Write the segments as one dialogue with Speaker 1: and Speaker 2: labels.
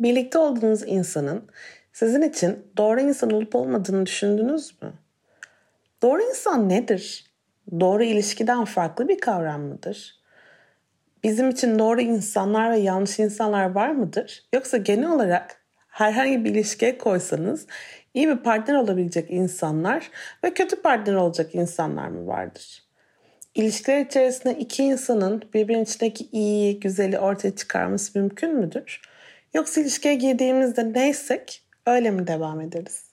Speaker 1: Birlikte olduğunuz insanın sizin için doğru insan olup olmadığını düşündünüz mü? Doğru insan nedir? Doğru ilişkiden farklı bir kavram mıdır? Bizim için doğru insanlar ve yanlış insanlar var mıdır? Yoksa genel olarak herhangi bir ilişkiye koysanız iyi bir partner olabilecek insanlar ve kötü partner olacak insanlar mı vardır? İlişkiler içerisinde iki insanın birbirinin içindeki iyi, güzeli ortaya çıkarması mümkün müdür? Yoksa ilişkiye girdiğimizde neysek öyle mi devam ederiz?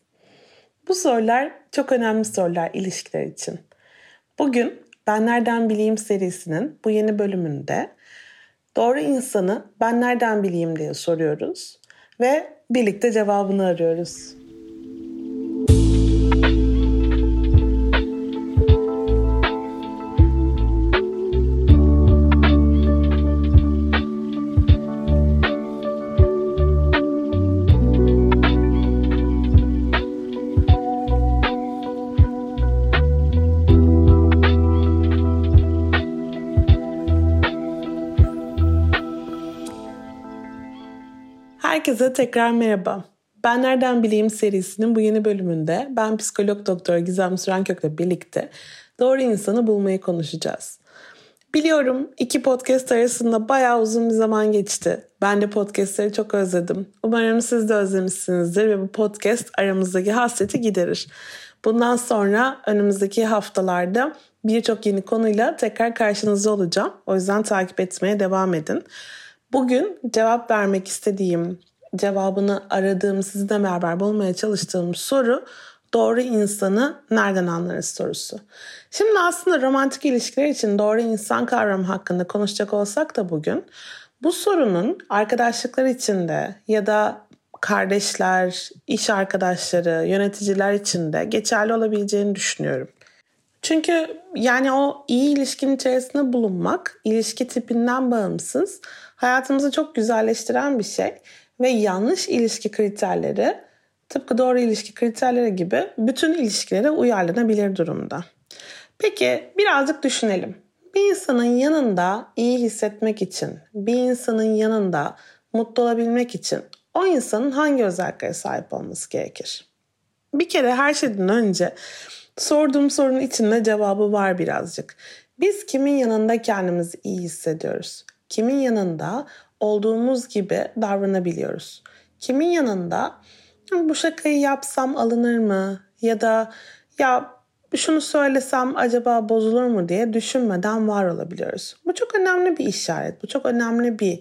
Speaker 1: Bu sorular çok önemli sorular ilişkiler için. Bugün Ben Nereden Bileyim serisinin bu yeni bölümünde doğru insanı ben nereden bileyim diye soruyoruz ve birlikte cevabını arıyoruz. Herkese tekrar merhaba. Ben Nereden Bileyim serisinin bu yeni bölümünde ben psikolog doktor Gizem Sürenkök'le birlikte doğru insanı bulmayı konuşacağız. Biliyorum iki podcast arasında bayağı uzun bir zaman geçti. Ben de podcastleri çok özledim. Umarım siz de özlemişsinizdir ve bu podcast aramızdaki hasreti giderir. Bundan sonra önümüzdeki haftalarda birçok yeni konuyla tekrar karşınızda olacağım. O yüzden takip etmeye devam edin. Bugün cevap vermek istediğim, cevabını aradığım, sizinle beraber bulmaya çalıştığım soru doğru insanı nereden anlarız sorusu. Şimdi aslında romantik ilişkiler için doğru insan kavramı hakkında konuşacak olsak da bugün bu sorunun arkadaşlıklar içinde ya da kardeşler, iş arkadaşları, yöneticiler için de geçerli olabileceğini düşünüyorum. Çünkü yani o iyi ilişkinin içerisinde bulunmak ilişki tipinden bağımsız hayatımızı çok güzelleştiren bir şey ve yanlış ilişki kriterleri tıpkı doğru ilişki kriterleri gibi bütün ilişkilere uyarlanabilir durumda. Peki birazcık düşünelim. Bir insanın yanında iyi hissetmek için, bir insanın yanında mutlu olabilmek için o insanın hangi özelliklere sahip olması gerekir? Bir kere her şeyden önce sorduğum sorunun içinde cevabı var birazcık. Biz kimin yanında kendimizi iyi hissediyoruz? Kimin yanında olduğumuz gibi davranabiliyoruz? Kimin yanında bu şakayı yapsam alınır mı? Ya da ya şunu söylesem acaba bozulur mu diye düşünmeden var olabiliyoruz. Bu çok önemli bir işaret. Bu çok önemli bir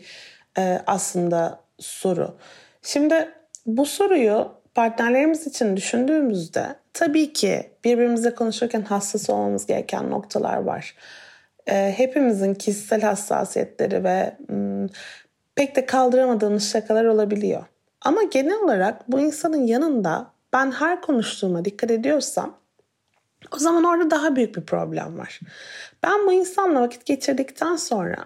Speaker 1: e, aslında soru. Şimdi bu soruyu partnerlerimiz için düşündüğümüzde tabii ki birbirimizle konuşurken hassas olmamız gereken noktalar var e, hepimizin kişisel hassasiyetleri ve pek de kaldıramadığımız şakalar olabiliyor. Ama genel olarak bu insanın yanında ben her konuştuğuma dikkat ediyorsam o zaman orada daha büyük bir problem var. Ben bu insanla vakit geçirdikten sonra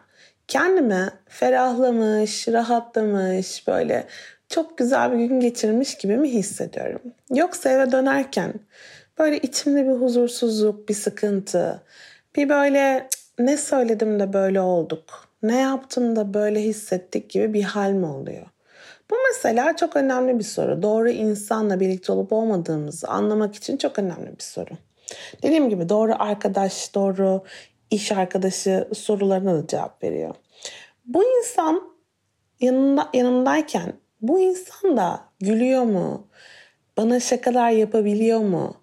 Speaker 1: kendimi ferahlamış, rahatlamış, böyle çok güzel bir gün geçirmiş gibi mi hissediyorum? Yoksa eve dönerken böyle içimde bir huzursuzluk, bir sıkıntı, bir böyle ne söyledim de böyle olduk, ne yaptım da böyle hissettik gibi bir hal mi oluyor? Bu mesela çok önemli bir soru. Doğru insanla birlikte olup olmadığımızı anlamak için çok önemli bir soru. Dediğim gibi doğru arkadaş, doğru iş arkadaşı sorularına da cevap veriyor. Bu insan yanında, yanımdayken bu insan da gülüyor mu? Bana şakalar yapabiliyor mu?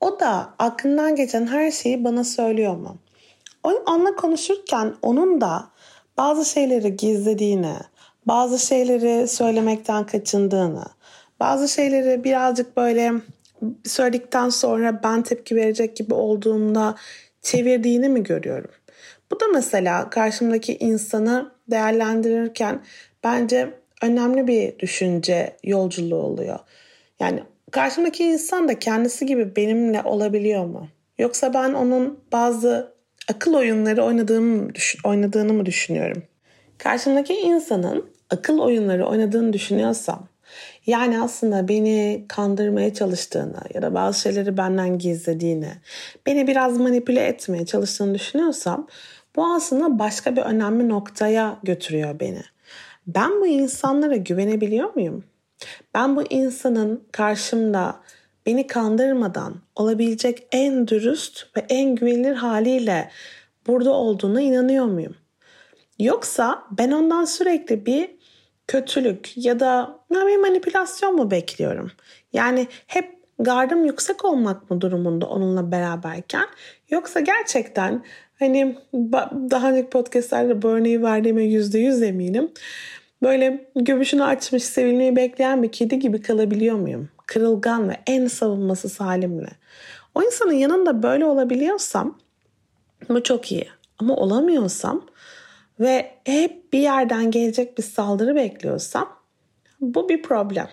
Speaker 1: O da aklından geçen her şeyi bana söylüyor mu? Onunla konuşurken onun da bazı şeyleri gizlediğini, bazı şeyleri söylemekten kaçındığını, bazı şeyleri birazcık böyle söyledikten sonra ben tepki verecek gibi olduğunda çevirdiğini mi görüyorum? Bu da mesela karşımdaki insanı değerlendirirken bence önemli bir düşünce yolculuğu oluyor. Yani karşımdaki insan da kendisi gibi benimle olabiliyor mu? Yoksa ben onun bazı akıl oyunları oynadığımı, oynadığını mı düşünüyorum? Karşımdaki insanın akıl oyunları oynadığını düşünüyorsam yani aslında beni kandırmaya çalıştığını ya da bazı şeyleri benden gizlediğini, beni biraz manipüle etmeye çalıştığını düşünüyorsam bu aslında başka bir önemli noktaya götürüyor beni. ben bu insanlara güvenebiliyor muyum? Ben bu insanın karşımda beni kandırmadan olabilecek en dürüst ve en güvenilir haliyle burada olduğuna inanıyor muyum? Yoksa ben ondan sürekli bir kötülük ya da bir manipülasyon mu bekliyorum? Yani hep gardım yüksek olmak mı durumunda onunla beraberken yoksa gerçekten hani daha önceki podcastlerde bu örneği verdiğime yüzde yüz eminim. Böyle göbüşünü açmış sevilmeyi bekleyen bir kedi gibi kalabiliyor muyum? Kırılgan ve en savunmasız halimle. O insanın yanında böyle olabiliyorsam bu çok iyi. Ama olamıyorsam ve hep bir yerden gelecek bir saldırı bekliyorsam bu bir problem.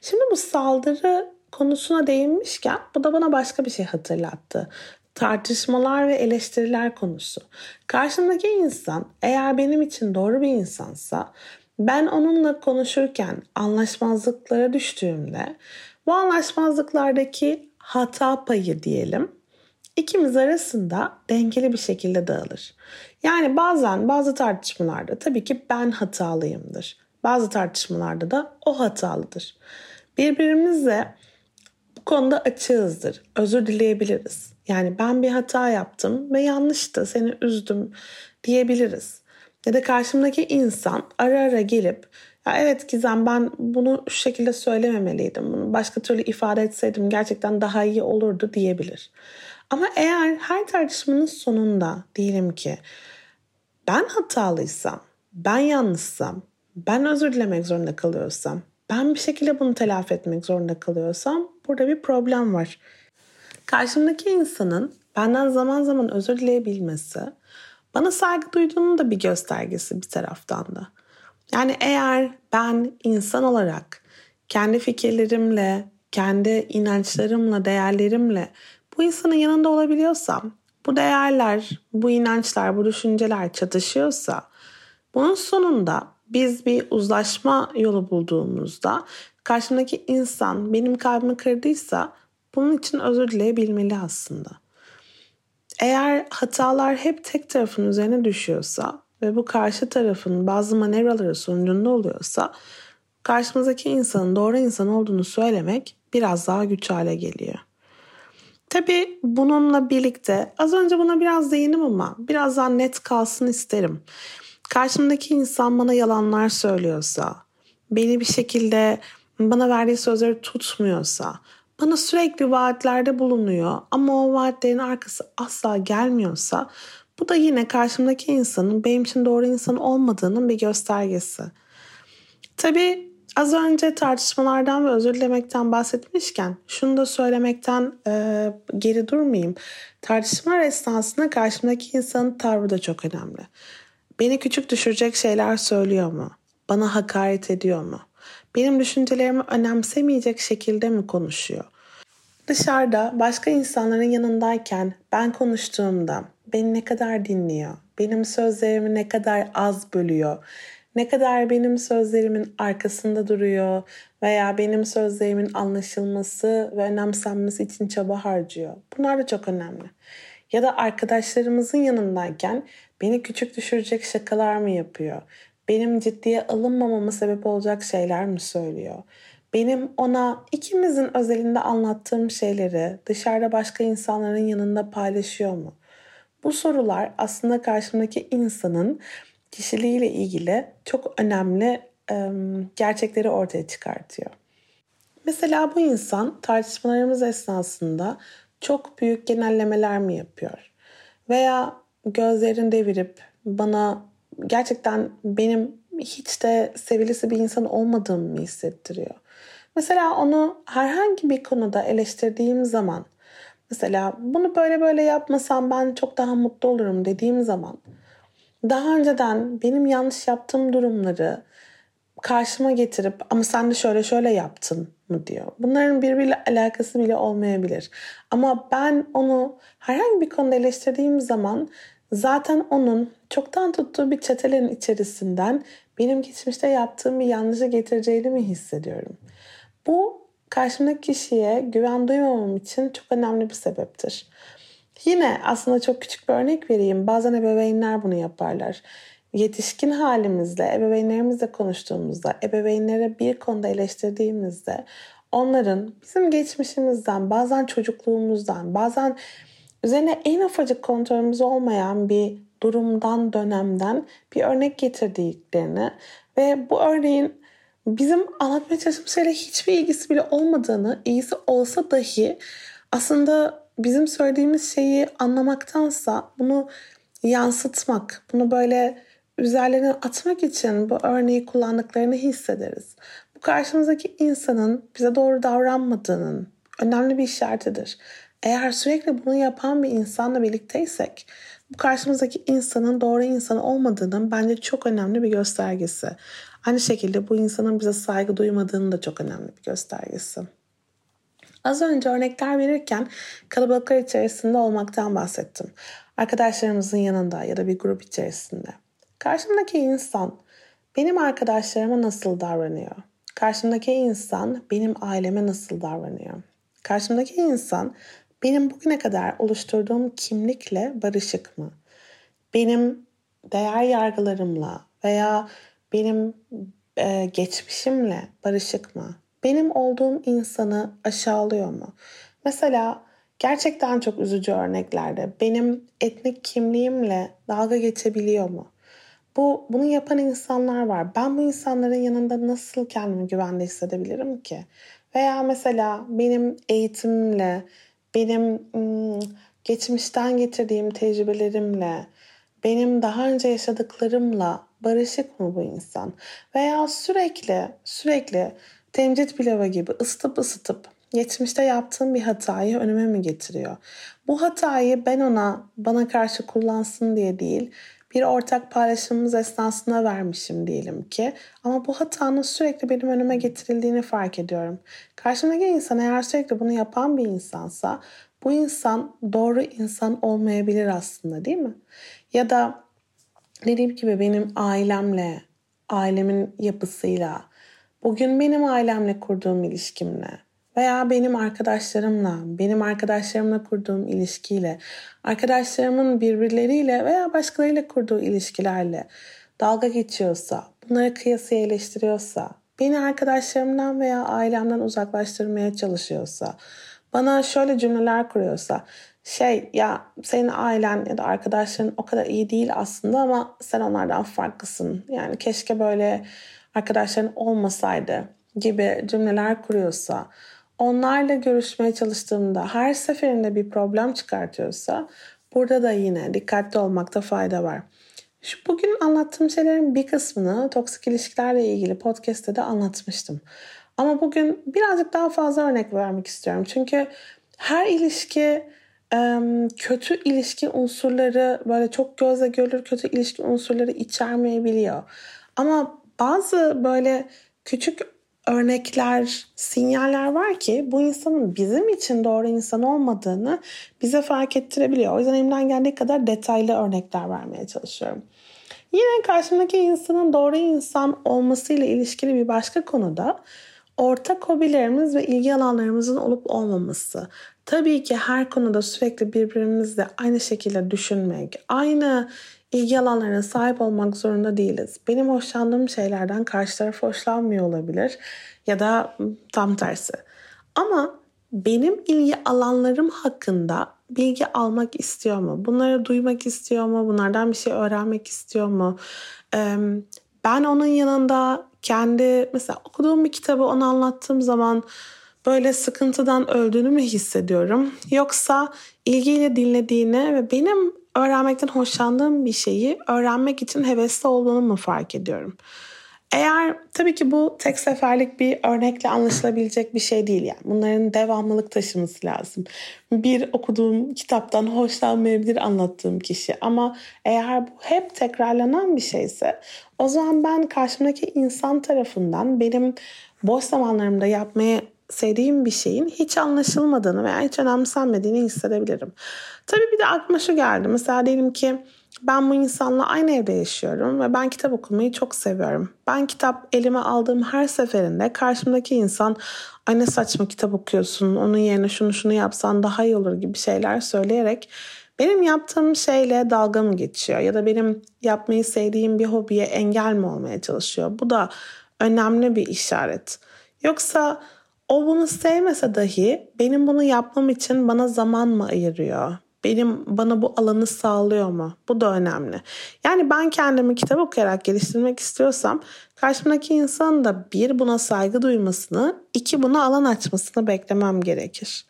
Speaker 1: Şimdi bu saldırı konusuna değinmişken bu da bana başka bir şey hatırlattı. Tartışmalar ve eleştiriler konusu. Karşımdaki insan eğer benim için doğru bir insansa ben onunla konuşurken anlaşmazlıklara düştüğümde bu anlaşmazlıklardaki hata payı diyelim ikimiz arasında dengeli bir şekilde dağılır. Yani bazen bazı tartışmalarda tabii ki ben hatalıyımdır. Bazı tartışmalarda da o hatalıdır. Birbirimizle bu konuda açığızdır. Özür dileyebiliriz. Yani ben bir hata yaptım ve yanlıştı, seni üzdüm diyebiliriz. Ya da karşımdaki insan ara ara gelip ya evet Gizem ben bunu şu şekilde söylememeliydim. Bunu başka türlü ifade etseydim gerçekten daha iyi olurdu diyebilir. Ama eğer her tartışmanın sonunda diyelim ki ben hatalıysam, ben yanlışsam, ben özür dilemek zorunda kalıyorsam, ben bir şekilde bunu telafi etmek zorunda kalıyorsam burada bir problem var. Karşımdaki insanın benden zaman zaman özür dileyebilmesi bana saygı duyduğunun da bir göstergesi bir taraftan da. Yani eğer ben insan olarak kendi fikirlerimle, kendi inançlarımla, değerlerimle bu insanın yanında olabiliyorsam, bu değerler, bu inançlar, bu düşünceler çatışıyorsa bunun sonunda biz bir uzlaşma yolu bulduğumuzda karşımdaki insan benim kalbimi kırdıysa bunun için özür dileyebilmeli aslında. Eğer hatalar hep tek tarafın üzerine düşüyorsa ve bu karşı tarafın bazı manevraları sonucunda oluyorsa karşımızdaki insanın doğru insan olduğunu söylemek biraz daha güç hale geliyor. Tabii bununla birlikte az önce buna biraz değindim ama biraz daha net kalsın isterim. Karşımdaki insan bana yalanlar söylüyorsa, beni bir şekilde bana verdiği sözleri tutmuyorsa, bana sürekli vaatlerde bulunuyor ama o vaatlerin arkası asla gelmiyorsa bu da yine karşımdaki insanın benim için doğru insan olmadığının bir göstergesi. Tabii az önce tartışmalardan ve özür dilemekten bahsetmişken şunu da söylemekten e, geri durmayayım. Tartışmalar esnasında karşımdaki insanın tavrı da çok önemli. Beni küçük düşürecek şeyler söylüyor mu? Bana hakaret ediyor mu? Benim düşüncelerimi önemsemeyecek şekilde mi konuşuyor? Dışarıda başka insanların yanındayken ben konuştuğumda beni ne kadar dinliyor? Benim sözlerimi ne kadar az bölüyor? Ne kadar benim sözlerimin arkasında duruyor veya benim sözlerimin anlaşılması ve önemsenmesi için çaba harcıyor. Bunlar da çok önemli. Ya da arkadaşlarımızın yanındayken beni küçük düşürecek şakalar mı yapıyor? Benim ciddiye alınmamama sebep olacak şeyler mi söylüyor? Benim ona ikimizin özelinde anlattığım şeyleri dışarıda başka insanların yanında paylaşıyor mu? Bu sorular aslında karşımdaki insanın kişiliğiyle ilgili çok önemli e, gerçekleri ortaya çıkartıyor. Mesela bu insan tartışmalarımız esnasında çok büyük genellemeler mi yapıyor? Veya gözlerini devirip bana gerçekten benim hiç de sevilisi bir insan olmadığımı mı hissettiriyor? Mesela onu herhangi bir konuda eleştirdiğim zaman mesela bunu böyle böyle yapmasam ben çok daha mutlu olurum dediğim zaman daha önceden benim yanlış yaptığım durumları karşıma getirip ama sen de şöyle şöyle yaptın mı diyor. Bunların birbiriyle alakası bile olmayabilir. Ama ben onu herhangi bir konuda eleştirdiğim zaman zaten onun çoktan tuttuğu bir çetelerin içerisinden benim geçmişte yaptığım bir yanlışı getireceğini mi hissediyorum? Bu karşımdaki kişiye güven duymamam için çok önemli bir sebeptir. Yine aslında çok küçük bir örnek vereyim. Bazen ebeveynler bunu yaparlar. yetişkin halimizle, ebeveynlerimizle konuştuğumuzda, ebeveynlere bir konuda eleştirdiğimizde onların bizim geçmişimizden, bazen çocukluğumuzdan, bazen üzerine en ufacık kontrolümüz olmayan bir durumdan, dönemden bir örnek getirdiklerini ve bu örneğin bizim anlatmaya çalıştığımız şeyle hiçbir ilgisi bile olmadığını, ilgisi olsa dahi aslında bizim söylediğimiz şeyi anlamaktansa bunu yansıtmak, bunu böyle üzerlerine atmak için bu örneği kullandıklarını hissederiz. Bu karşımızdaki insanın bize doğru davranmadığının önemli bir işaretidir. Eğer sürekli bunu yapan bir insanla birlikteysek bu karşımızdaki insanın doğru insan olmadığının bence çok önemli bir göstergesi. Aynı şekilde bu insanın bize saygı duymadığının da çok önemli bir göstergesi. Az önce örnekler verirken kalabalıklar içerisinde olmaktan bahsettim. Arkadaşlarımızın yanında ya da bir grup içerisinde. Karşımdaki insan benim arkadaşlarıma nasıl davranıyor? Karşımdaki insan benim aileme nasıl davranıyor? Karşımdaki insan benim bugüne kadar oluşturduğum kimlikle barışık mı? Benim değer yargılarımla veya benim e, geçmişimle barışık mı? Benim olduğum insanı aşağılıyor mu? Mesela gerçekten çok üzücü örneklerde benim etnik kimliğimle dalga geçebiliyor mu? Bu bunu yapan insanlar var. Ben bu insanların yanında nasıl kendimi güvende hissedebilirim ki? Veya mesela benim eğitimimle, benim geçmişten getirdiğim tecrübelerimle, benim daha önce yaşadıklarımla barışık mı bu insan? Veya sürekli sürekli temcit pilavı gibi ısıtıp ısıtıp geçmişte yaptığım bir hatayı önüme mi getiriyor? Bu hatayı ben ona bana karşı kullansın diye değil, bir ortak paylaşımımız esnasında vermişim diyelim ki. Ama bu hatanın sürekli benim önüme getirildiğini fark ediyorum. Karşımdaki insan eğer sürekli bunu yapan bir insansa bu insan doğru insan olmayabilir aslında değil mi? Ya da dediğim gibi benim ailemle, ailemin yapısıyla, bugün benim ailemle kurduğum ilişkimle veya benim arkadaşlarımla, benim arkadaşlarımla kurduğum ilişkiyle, arkadaşlarımın birbirleriyle veya başkalarıyla kurduğu ilişkilerle dalga geçiyorsa, bunları kıyasıya eleştiriyorsa, beni arkadaşlarımdan veya ailemden uzaklaştırmaya çalışıyorsa, bana şöyle cümleler kuruyorsa, şey ya senin ailen ya da arkadaşların o kadar iyi değil aslında ama sen onlardan farklısın. Yani keşke böyle arkadaşların olmasaydı gibi cümleler kuruyorsa, onlarla görüşmeye çalıştığımda her seferinde bir problem çıkartıyorsa burada da yine dikkatli olmakta fayda var. Şu bugün anlattığım şeylerin bir kısmını toksik ilişkilerle ilgili podcast'te de anlatmıştım. Ama bugün birazcık daha fazla örnek vermek istiyorum. Çünkü her ilişki kötü ilişki unsurları böyle çok gözle görülür kötü ilişki unsurları içermeyebiliyor. Ama bazı böyle küçük örnekler, sinyaller var ki bu insanın bizim için doğru insan olmadığını bize fark ettirebiliyor. O yüzden elimden geldiği kadar detaylı örnekler vermeye çalışıyorum. Yine karşımdaki insanın doğru insan olmasıyla ilişkili bir başka konuda ortak hobilerimiz ve ilgi alanlarımızın olup olmaması. Tabii ki her konuda sürekli birbirimizle aynı şekilde düşünmek, aynı ilgi alanlarına sahip olmak zorunda değiliz. Benim hoşlandığım şeylerden karşı taraf hoşlanmıyor olabilir ya da tam tersi. Ama benim ilgi alanlarım hakkında bilgi almak istiyor mu? Bunları duymak istiyor mu? Bunlardan bir şey öğrenmek istiyor mu? Ben onun yanında kendi mesela okuduğum bir kitabı ona anlattığım zaman böyle sıkıntıdan öldüğünü mü hissediyorum? Yoksa ilgiyle dinlediğini ve benim öğrenmekten hoşlandığım bir şeyi öğrenmek için hevesli olduğunu mu fark ediyorum? Eğer tabii ki bu tek seferlik bir örnekle anlaşılabilecek bir şey değil yani. Bunların devamlılık taşıması lazım. Bir okuduğum kitaptan hoşlanmayabilir anlattığım kişi ama eğer bu hep tekrarlanan bir şeyse o zaman ben karşımdaki insan tarafından benim boş zamanlarımda yapmaya sevdiğim bir şeyin hiç anlaşılmadığını veya hiç önemsenmediğini hissedebilirim. Tabii bir de aklıma şu geldi. Mesela diyelim ki ben bu insanla aynı evde yaşıyorum ve ben kitap okumayı çok seviyorum. Ben kitap elime aldığım her seferinde karşımdaki insan ay saçma kitap okuyorsun onun yerine şunu şunu yapsan daha iyi olur gibi şeyler söyleyerek benim yaptığım şeyle dalga mı geçiyor ya da benim yapmayı sevdiğim bir hobiye engel mi olmaya çalışıyor? Bu da önemli bir işaret. Yoksa o bunu sevmese dahi benim bunu yapmam için bana zaman mı ayırıyor? Benim bana bu alanı sağlıyor mu? Bu da önemli. Yani ben kendimi kitap okuyarak geliştirmek istiyorsam karşımdaki insanın da bir buna saygı duymasını, iki buna alan açmasını beklemem gerekir.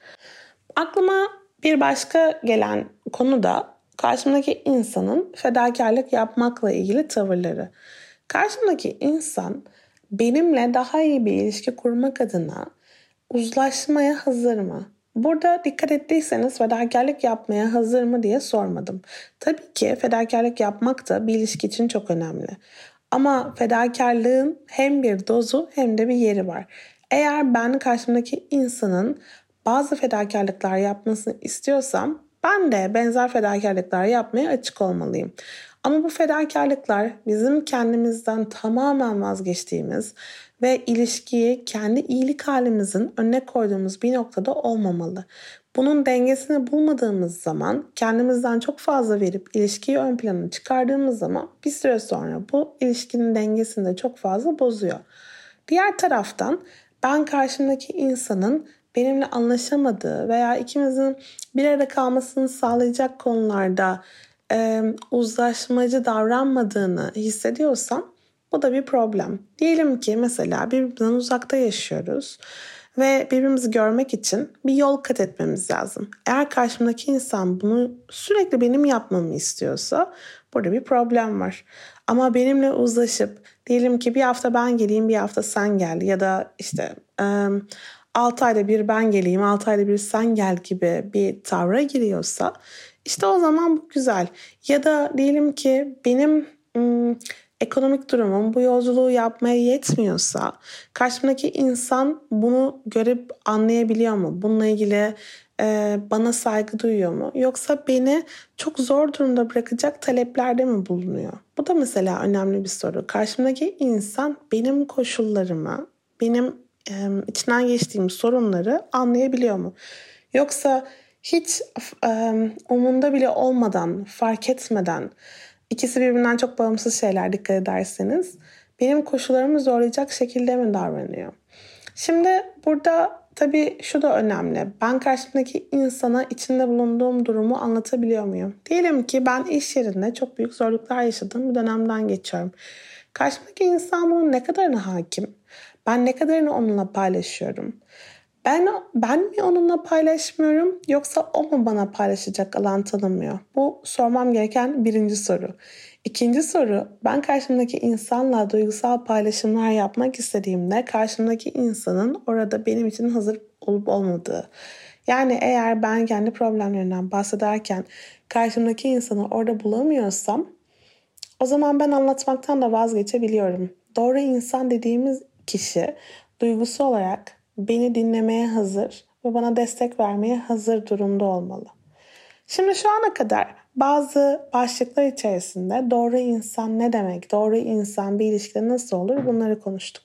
Speaker 1: Aklıma bir başka gelen konu da karşımdaki insanın fedakarlık yapmakla ilgili tavırları. Karşımdaki insan benimle daha iyi bir ilişki kurmak adına uzlaşmaya hazır mı? Burada dikkat ettiyseniz fedakarlık yapmaya hazır mı diye sormadım. Tabii ki fedakarlık yapmak da bir ilişki için çok önemli. Ama fedakarlığın hem bir dozu hem de bir yeri var. Eğer ben karşımdaki insanın bazı fedakarlıklar yapmasını istiyorsam ben de benzer fedakarlıklar yapmaya açık olmalıyım. Ama bu fedakarlıklar bizim kendimizden tamamen vazgeçtiğimiz ve ilişkiyi kendi iyilik halimizin önüne koyduğumuz bir noktada olmamalı. Bunun dengesini bulmadığımız zaman kendimizden çok fazla verip ilişkiyi ön plana çıkardığımız zaman bir süre sonra bu ilişkinin dengesini de çok fazla bozuyor. Diğer taraftan ben karşımdaki insanın benimle anlaşamadığı veya ikimizin bir arada kalmasını sağlayacak konularda e, uzlaşmacı davranmadığını hissediyorsam bu da bir problem. Diyelim ki mesela birbirimizden uzakta yaşıyoruz ve birbirimizi görmek için bir yol kat etmemiz lazım. Eğer karşımdaki insan bunu sürekli benim yapmamı istiyorsa burada bir problem var. Ama benimle uzlaşıp diyelim ki bir hafta ben geleyim bir hafta sen gel ya da işte 6 ayda bir ben geleyim 6 ayda bir sen gel gibi bir tavra giriyorsa işte o zaman bu güzel. Ya da diyelim ki benim ım, ekonomik durumum bu yolculuğu yapmaya yetmiyorsa karşımdaki insan bunu görüp anlayabiliyor mu? Bununla ilgili e, bana saygı duyuyor mu? Yoksa beni çok zor durumda bırakacak taleplerde mi bulunuyor? Bu da mesela önemli bir soru. Karşımdaki insan benim koşullarımı, benim e, içinden geçtiğim sorunları anlayabiliyor mu? Yoksa hiç e, umunda bile olmadan, fark etmeden ikisi birbirinden çok bağımsız şeyler dikkat ederseniz benim koşullarımı zorlayacak şekilde mi davranıyor? Şimdi burada tabii şu da önemli. Ben karşımdaki insana içinde bulunduğum durumu anlatabiliyor muyum? Diyelim ki ben iş yerinde çok büyük zorluklar yaşadığım bir dönemden geçiyorum. Karşımdaki insan bunun ne kadarına hakim? Ben ne kadarını onunla paylaşıyorum? Ben ben mi onunla paylaşmıyorum yoksa o mu bana paylaşacak alan tanımıyor? Bu sormam gereken birinci soru. İkinci soru, ben karşımdaki insanla duygusal paylaşımlar yapmak istediğimde karşımdaki insanın orada benim için hazır olup olmadığı. Yani eğer ben kendi problemlerinden bahsederken karşımdaki insanı orada bulamıyorsam o zaman ben anlatmaktan da vazgeçebiliyorum. Doğru insan dediğimiz kişi duygusu olarak beni dinlemeye hazır ve bana destek vermeye hazır durumda olmalı. Şimdi şu ana kadar bazı başlıklar içerisinde doğru insan ne demek, doğru insan bir ilişkide nasıl olur bunları konuştuk.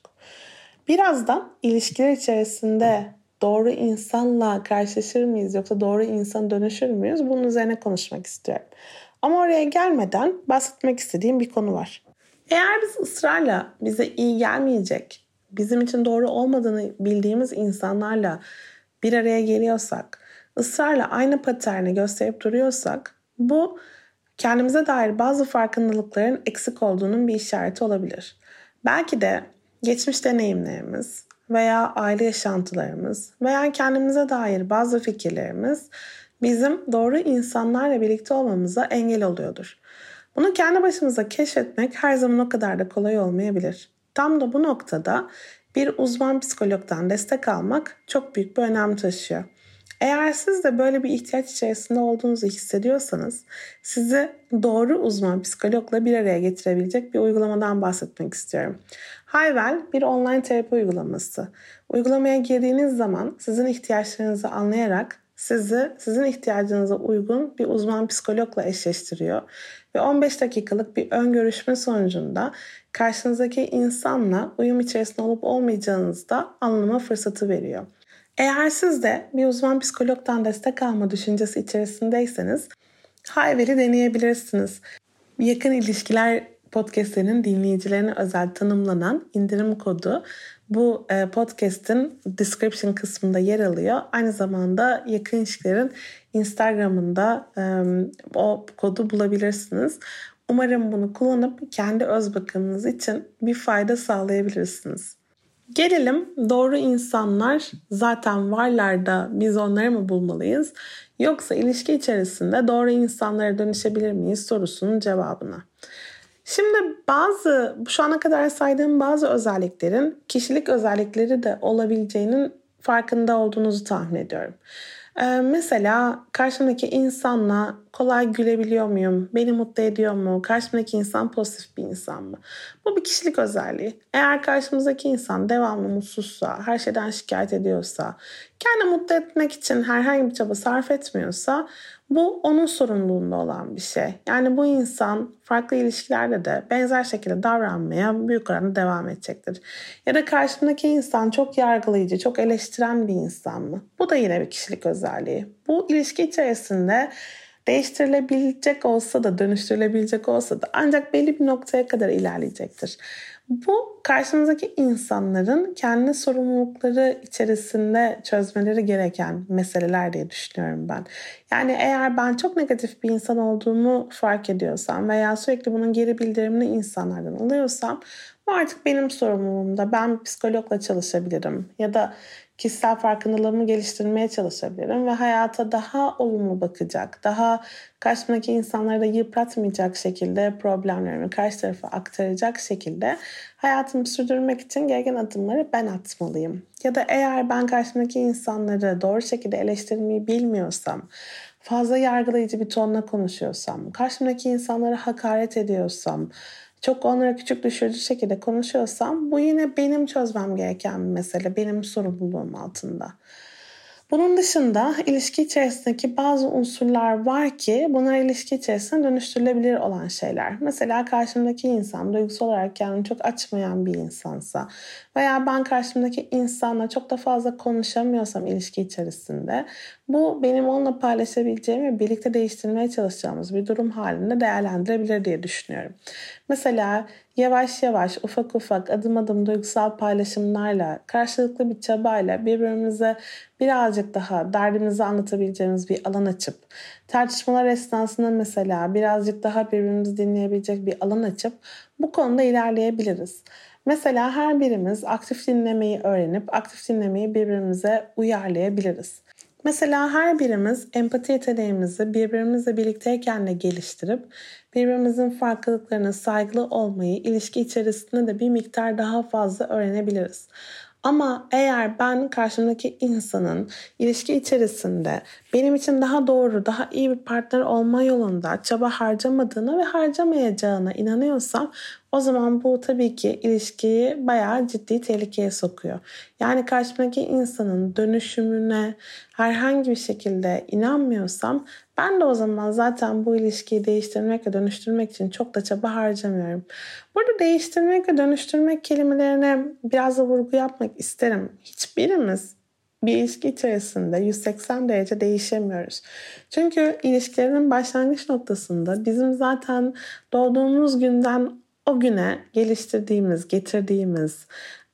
Speaker 1: Birazdan ilişkiler içerisinde doğru insanla karşılaşır mıyız yoksa doğru insan dönüşür müyüz bunun üzerine konuşmak istiyorum. Ama oraya gelmeden bahsetmek istediğim bir konu var. Eğer biz ısrarla bize iyi gelmeyecek bizim için doğru olmadığını bildiğimiz insanlarla bir araya geliyorsak, ısrarla aynı paterni gösterip duruyorsak bu kendimize dair bazı farkındalıkların eksik olduğunun bir işareti olabilir. Belki de geçmiş deneyimlerimiz veya aile yaşantılarımız veya kendimize dair bazı fikirlerimiz bizim doğru insanlarla birlikte olmamıza engel oluyordur. Bunu kendi başımıza keşfetmek her zaman o kadar da kolay olmayabilir. Tam da bu noktada bir uzman psikologdan destek almak çok büyük bir önem taşıyor. Eğer siz de böyle bir ihtiyaç içerisinde olduğunuzu hissediyorsanız sizi doğru uzman psikologla bir araya getirebilecek bir uygulamadan bahsetmek istiyorum. Hayvel bir online terapi uygulaması. Uygulamaya girdiğiniz zaman sizin ihtiyaçlarınızı anlayarak sizi sizin ihtiyacınıza uygun bir uzman psikologla eşleştiriyor ve 15 dakikalık bir ön görüşme sonucunda karşınızdaki insanla uyum içerisinde olup olmayacağınızı da anlama fırsatı veriyor. Eğer siz de bir uzman psikologdan destek alma düşüncesi içerisindeyseniz Hayver'i deneyebilirsiniz. Yakın ilişkiler podcastlerinin dinleyicilerine özel tanımlanan indirim kodu bu e, podcast'in description kısmında yer alıyor. Aynı zamanda yakın ilişkilerin Instagram'ında e, o kodu bulabilirsiniz. Umarım bunu kullanıp kendi öz bakımınız için bir fayda sağlayabilirsiniz. Gelelim doğru insanlar zaten varlar da biz onları mı bulmalıyız? Yoksa ilişki içerisinde doğru insanlara dönüşebilir miyiz sorusunun cevabına. Şimdi bazı şu ana kadar saydığım bazı özelliklerin kişilik özellikleri de olabileceğinin farkında olduğunuzu tahmin ediyorum. Ee, mesela karşımdaki insanla kolay gülebiliyor muyum? Beni mutlu ediyor mu? Karşımdaki insan pozitif bir insan mı? Bu bir kişilik özelliği. Eğer karşımızdaki insan devamlı mutsuzsa, her şeyden şikayet ediyorsa, kendi mutlu etmek için herhangi bir çaba sarf etmiyorsa bu onun sorumluluğunda olan bir şey. Yani bu insan farklı ilişkilerde de benzer şekilde davranmaya büyük oranda devam edecektir. Ya da karşımdaki insan çok yargılayıcı, çok eleştiren bir insan mı? Bu da yine bir kişilik özelliği. Bu ilişki içerisinde değiştirilebilecek olsa da dönüştürülebilecek olsa da ancak belli bir noktaya kadar ilerleyecektir. Bu karşımızdaki insanların kendi sorumlulukları içerisinde çözmeleri gereken meseleler diye düşünüyorum ben. Yani eğer ben çok negatif bir insan olduğumu fark ediyorsam veya sürekli bunun geri bildirimini insanlardan alıyorsam bu artık benim sorumluluğumda. Ben psikologla çalışabilirim ya da kişisel farkındalığımı geliştirmeye çalışabilirim ve hayata daha olumlu bakacak, daha karşımdaki insanları da yıpratmayacak şekilde problemlerimi karşı tarafa aktaracak şekilde hayatımı sürdürmek için gereken adımları ben atmalıyım. Ya da eğer ben karşımdaki insanları doğru şekilde eleştirmeyi bilmiyorsam, fazla yargılayıcı bir tonla konuşuyorsam, karşımdaki insanlara hakaret ediyorsam, çok onlara küçük düşürücü şekilde konuşuyorsam bu yine benim çözmem gereken bir mesele. Benim sorumluluğum altında. Bunun dışında ilişki içerisindeki bazı unsurlar var ki bunlar ilişki içerisinde dönüştürülebilir olan şeyler. Mesela karşımdaki insan duygusal olarak kendini çok açmayan bir insansa veya ben karşımdaki insanla çok da fazla konuşamıyorsam ilişki içerisinde bu benim onunla paylaşabileceğim ve birlikte değiştirmeye çalışacağımız bir durum halinde değerlendirebilir diye düşünüyorum. Mesela yavaş yavaş ufak ufak adım adım duygusal paylaşımlarla karşılıklı bir çabayla birbirimize birazcık daha derdimizi anlatabileceğimiz bir alan açıp tartışmalar esnasında mesela birazcık daha birbirimizi dinleyebilecek bir alan açıp bu konuda ilerleyebiliriz. Mesela her birimiz aktif dinlemeyi öğrenip aktif dinlemeyi birbirimize uyarlayabiliriz. Mesela her birimiz empati yeteneğimizi birbirimizle birlikteyken de geliştirip birbirimizin farklılıklarına saygılı olmayı ilişki içerisinde de bir miktar daha fazla öğrenebiliriz. Ama eğer ben karşımdaki insanın ilişki içerisinde benim için daha doğru, daha iyi bir partner olma yolunda çaba harcamadığına ve harcamayacağına inanıyorsam o zaman bu tabii ki ilişkiyi bayağı ciddi tehlikeye sokuyor. Yani karşımdaki insanın dönüşümüne herhangi bir şekilde inanmıyorsam ben de o zaman zaten bu ilişkiyi değiştirmek ve dönüştürmek için çok da çaba harcamıyorum. Burada değiştirmek ve dönüştürmek kelimelerine biraz da vurgu yapmak isterim. Hiçbirimiz bir ilişki içerisinde 180 derece değişemiyoruz. Çünkü ilişkilerin başlangıç noktasında bizim zaten doğduğumuz günden o güne geliştirdiğimiz, getirdiğimiz,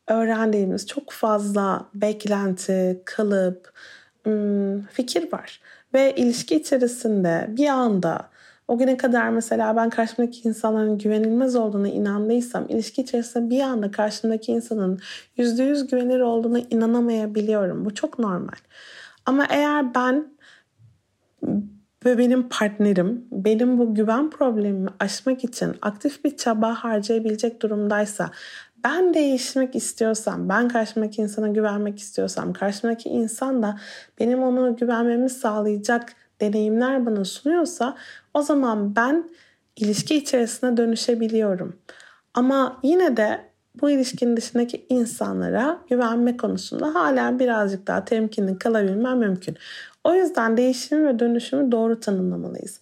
Speaker 1: öğrendiğimiz çok fazla beklenti, kalıp, fikir var. Ve ilişki içerisinde bir anda o güne kadar mesela ben karşımdaki insanların güvenilmez olduğuna inandıysam ilişki içerisinde bir anda karşımdaki insanın yüzde yüz güvenilir olduğuna inanamayabiliyorum. Bu çok normal. Ama eğer ben ve benim partnerim benim bu güven problemimi aşmak için aktif bir çaba harcayabilecek durumdaysa ben değişmek istiyorsam, ben karşımdaki insana güvenmek istiyorsam, karşımdaki insan da benim ona güvenmemi sağlayacak deneyimler bana sunuyorsa o zaman ben ilişki içerisine dönüşebiliyorum. Ama yine de bu ilişkinin dışındaki insanlara güvenme konusunda hala birazcık daha temkinli kalabilmem mümkün. O yüzden değişimi ve dönüşümü doğru tanımlamalıyız.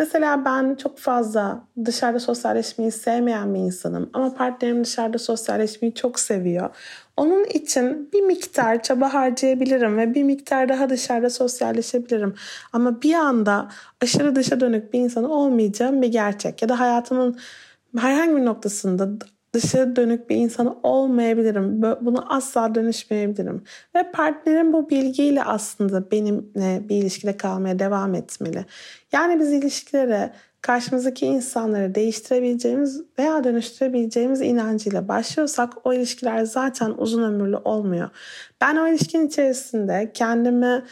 Speaker 1: Mesela ben çok fazla dışarıda sosyalleşmeyi sevmeyen bir insanım ama partnerim dışarıda sosyalleşmeyi çok seviyor. Onun için bir miktar çaba harcayabilirim ve bir miktar daha dışarıda sosyalleşebilirim. Ama bir anda aşırı dışa dönük bir insan olmayacağım bir gerçek. Ya da hayatımın herhangi bir noktasında dışa dönük bir insan olmayabilirim. Bunu asla dönüşmeyebilirim. Ve partnerim bu bilgiyle aslında benimle bir ilişkide kalmaya devam etmeli. Yani biz ilişkilere karşımızdaki insanları değiştirebileceğimiz veya dönüştürebileceğimiz inancıyla başlıyorsak o ilişkiler zaten uzun ömürlü olmuyor. Ben o ilişkin içerisinde kendimi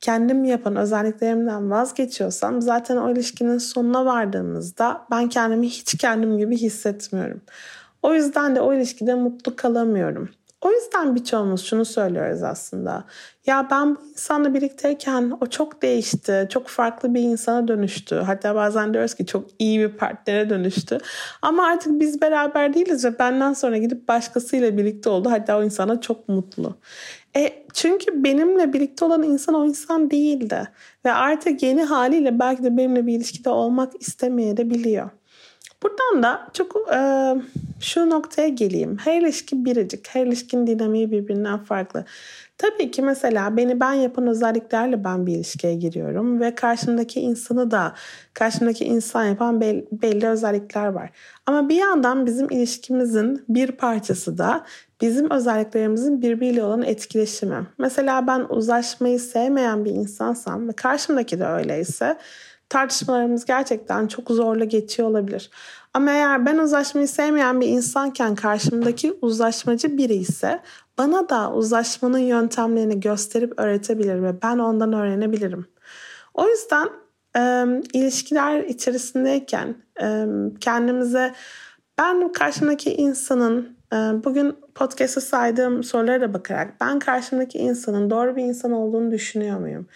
Speaker 1: kendim yapan özelliklerimden vazgeçiyorsam zaten o ilişkinin sonuna vardığımızda ben kendimi hiç kendim gibi hissetmiyorum. O yüzden de o ilişkide mutlu kalamıyorum. O yüzden birçoğumuz şunu söylüyoruz aslında. Ya ben bu insanla birlikteyken o çok değişti. Çok farklı bir insana dönüştü. Hatta bazen diyoruz ki çok iyi bir partnere dönüştü. Ama artık biz beraber değiliz ve benden sonra gidip başkasıyla birlikte oldu. Hatta o insana çok mutlu. E, çünkü benimle birlikte olan insan o insan değildi. Ve artık yeni haliyle belki de benimle bir ilişkide olmak istemeyebiliyor. Buradan da çok e, şu noktaya geleyim. Her ilişki biricik. Her ilişkinin dinamiği birbirinden farklı. Tabii ki mesela beni ben yapan özelliklerle ben bir ilişkiye giriyorum ve karşımdaki insanı da karşımdaki insan yapan belli, belli özellikler var. Ama bir yandan bizim ilişkimizin bir parçası da bizim özelliklerimizin birbiriyle olan etkileşimi. Mesela ben uzlaşmayı sevmeyen bir insansam ve karşımdaki de öyleyse tartışmalarımız gerçekten çok zorla geçiyor olabilir. Ama eğer ben uzlaşmayı sevmeyen bir insanken karşımdaki uzlaşmacı biri ise bana da uzlaşmanın yöntemlerini gösterip öğretebilir ve ben ondan öğrenebilirim. O yüzden e, ilişkiler içerisindeyken e, kendimize ben karşımdaki insanın e, bugün podcast'a saydığım sorulara bakarak ben karşımdaki insanın doğru bir insan olduğunu düşünüyor muyum?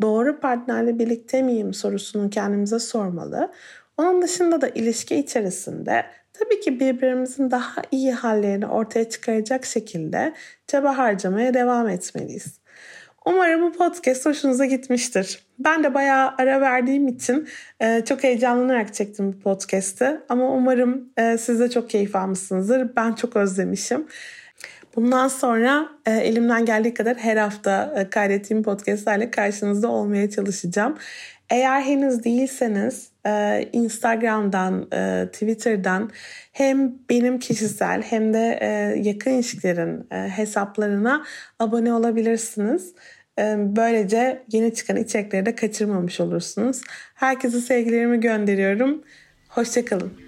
Speaker 1: Doğru partnerle birlikte miyim sorusunu kendimize sormalı. Onun dışında da ilişki içerisinde tabii ki birbirimizin daha iyi hallerini ortaya çıkaracak şekilde çaba harcamaya devam etmeliyiz. Umarım bu podcast hoşunuza gitmiştir. Ben de bayağı ara verdiğim için e, çok heyecanlanarak çektim bu podcast'i. Ama umarım e, siz de çok keyif almışsınızdır. Ben çok özlemişim. Bundan sonra e, elimden geldiği kadar her hafta e, kaydettiğim podcastlerle karşınızda olmaya çalışacağım. Eğer henüz değilseniz e, Instagram'dan, e, Twitter'dan hem benim kişisel hem de e, yakın ilişkilerin e, hesaplarına abone olabilirsiniz. E, böylece yeni çıkan içerikleri de kaçırmamış olursunuz. Herkese sevgilerimi gönderiyorum. Hoşçakalın.